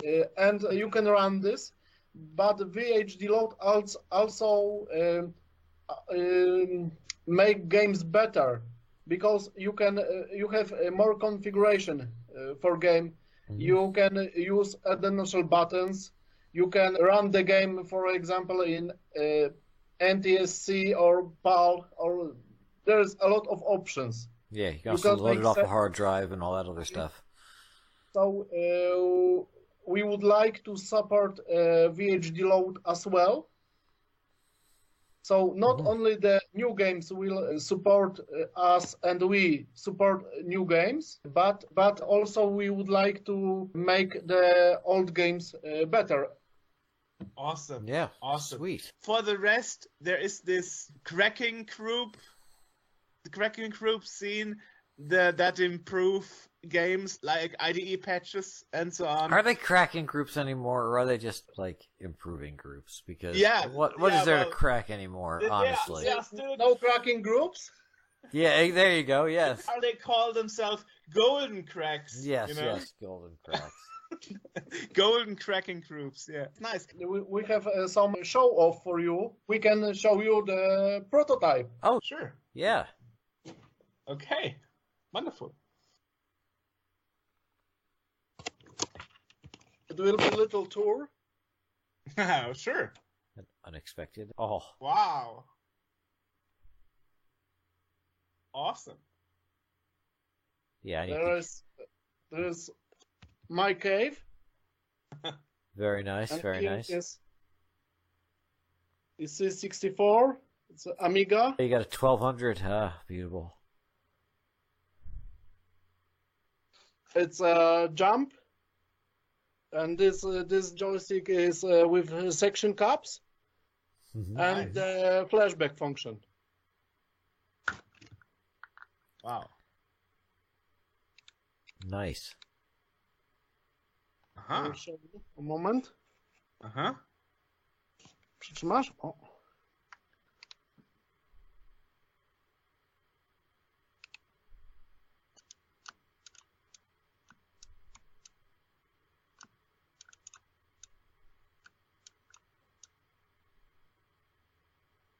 uh, and you can run this. But WHDLoad also also um, uh, um, make games better because you can uh, you have more configuration uh, for game. You can use additional buttons. You can run the game, for example, in uh, NTSC or PAL, or there's a lot of options. Yeah, you can You also can load it off a hard drive and all that other stuff. So uh, we would like to support uh, WHDLoad as well. So not Mhm. only the new games will uh, support uh, us and we support new games, but but also we would like to make the old games uh, better. Awesome. Yeah. Awesome. Sweet. For the rest, there is this cracking group, the cracking group scene that that improve games like IDE patches and so on. Are they cracking groups anymore, or are they just like improving groups? Because Yeah, what what is yeah, there well, to crack anymore? They- they are- honestly, they are still- No cracking groups. yeah. eh, There you go. Yes, Are they call themselves golden cracks. yes, you know? yes. Golden cracks. *laughs* golden cracking groups. Yeah, nice. We, we have uh, some show off for you. We can show you the prototype. Oh, Sure. yeah. Okay. Wonderful. It will be a little tour. *laughs* sure. Unexpected. Oh, Wow. Awesome. yeah. I need There to- is there is my cave. *laughs* Very nice. And Very nice. Is, this is 64. It's a Amiga. You got a twelve hundred. Ah, beautiful. It's a jump. And this uh, this joystick is uh, with uh, section caps Mhm. and the flashback function. Wow. Nice. I Uh-huh. show you. A moment. Uh-huh. Przytrzymasz? O.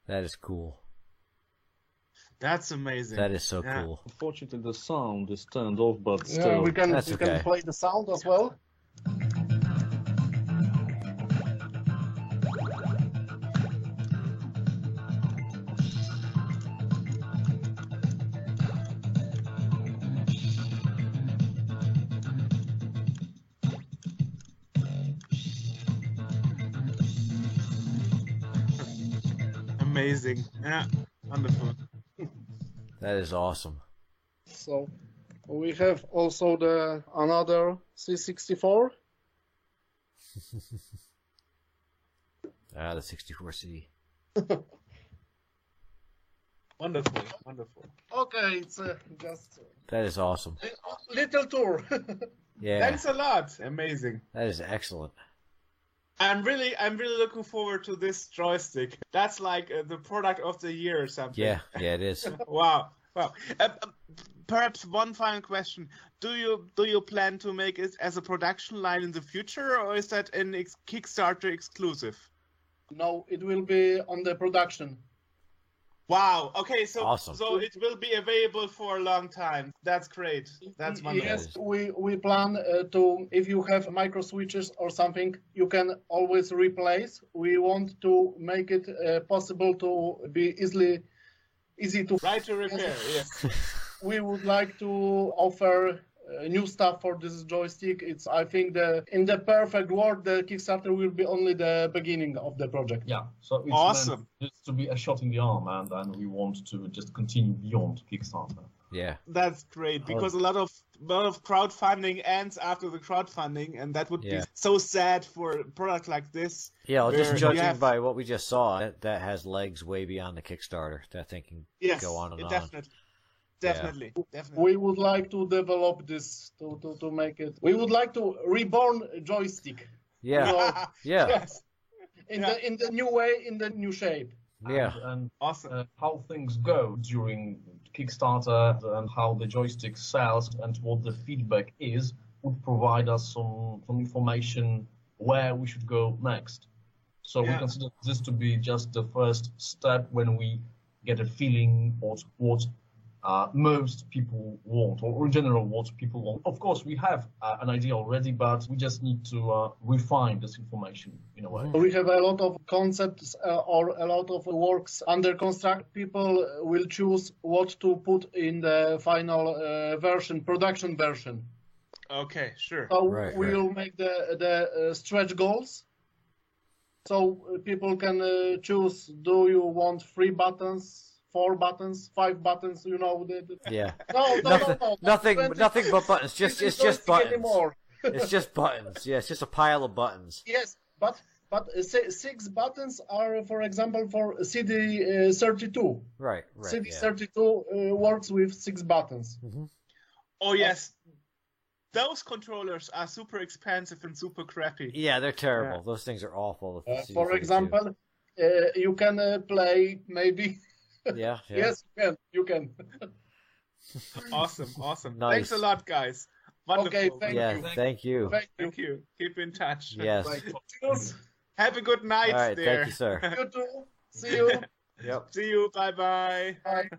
That is cool. That's amazing. That is so Yeah. cool. Unfortunately, the sound is turned off, but Yeah, still. we can That's we okay. can play the sound as well. Amazing. Yeah. Wonderful. That is awesome. So we have also the another C64. *laughs* Ah, the 64C. *laughs* Wonderful. Wonderful. Okay, it's uh, just That is awesome. little tour. *laughs* Yeah, Thanks a lot. Amazing. that is excellent. I'm really, I'm really looking forward to this joystick. That's like uh, the product of the year or something. Yeah, yeah, it is. *laughs* wow. Wow. Uh, perhaps one final question: Do you do you plan to make it as a production line in the future, or is that an ex- Kickstarter exclusive? no, it will be on the production. Wow. Okay. So Awesome. so it will be available for a long time. That's great. That's wonderful. Yes, we we plan uh, to. If you have micro switches or something, you can always replace. We want to make it uh, possible to be easily easy to. Right to repair. Yes. *laughs* We would like to offer Uh, new stuff for this joystick. It's I think the in the perfect world, the Kickstarter will be only the beginning of the project. Yeah, so it's Awesome. just to be a shot in the arm, and then we want to just continue beyond Kickstarter. Yeah, That's great uh, because a lot of a lot of crowdfunding ends after the crowdfunding, and that would Yeah. be so sad for a product like this. yeah. Well, Where just you judging have- by what we just saw, that, that has legs way beyond the Kickstarter. That thing can Yes, go on and on. definitely, definitely, definitely. We would like to develop this to, to, to make it. We would like to reborn joystick Yeah, No. *laughs* yeah, yes, in Yeah. the in the new way, in the new shape. Yeah. and, and Awesome. uh, how things go during Kickstarter and how the joystick sells and what the feedback is would provide us some, some information where we should go next. So Yeah. we consider this to be just the first step when we get a feeling of what uh, most people want, or in general what people want. Of course, we have uh, an idea already, but we just need to uh, refine this information in a way. We have a lot of concepts uh, or a lot of works under construct. People will choose what to put in the final uh, version, production version. Okay, sure. So Right, we'll make the the uh, stretch goals. So people can uh, choose: Do you want three buttons, four buttons, five buttons? You know, the, the... Yeah. *laughs* no, no, nothing, no, no, nothing, 20 nothing but buttons. Just, This it's just buttons. Anymore. *laughs* It's just buttons. Yeah, it's just a pile of buttons. Yes, but but uh, six buttons are, for example, for CD uh, 32. Right, right. CD yeah. 32 uh, works with six buttons. Oh yes, those controllers are super expensive and super crappy. Yeah, they're terrible. Those things are awful. Uh, for example, uh, you can uh, play maybe. *laughs* Yeah, *laughs* yeah. Yes, you can. You can. *laughs* Awesome, awesome. Nice. Thanks a lot, guys. Wonderful. Okay, thank yeah, you. thank you. Thank you. Thank you. Keep in touch. Yes. Cheers. Have a good night All right, there. thank you, sir. You too. See *laughs* you. Yep. See you. Bye bye. Bye.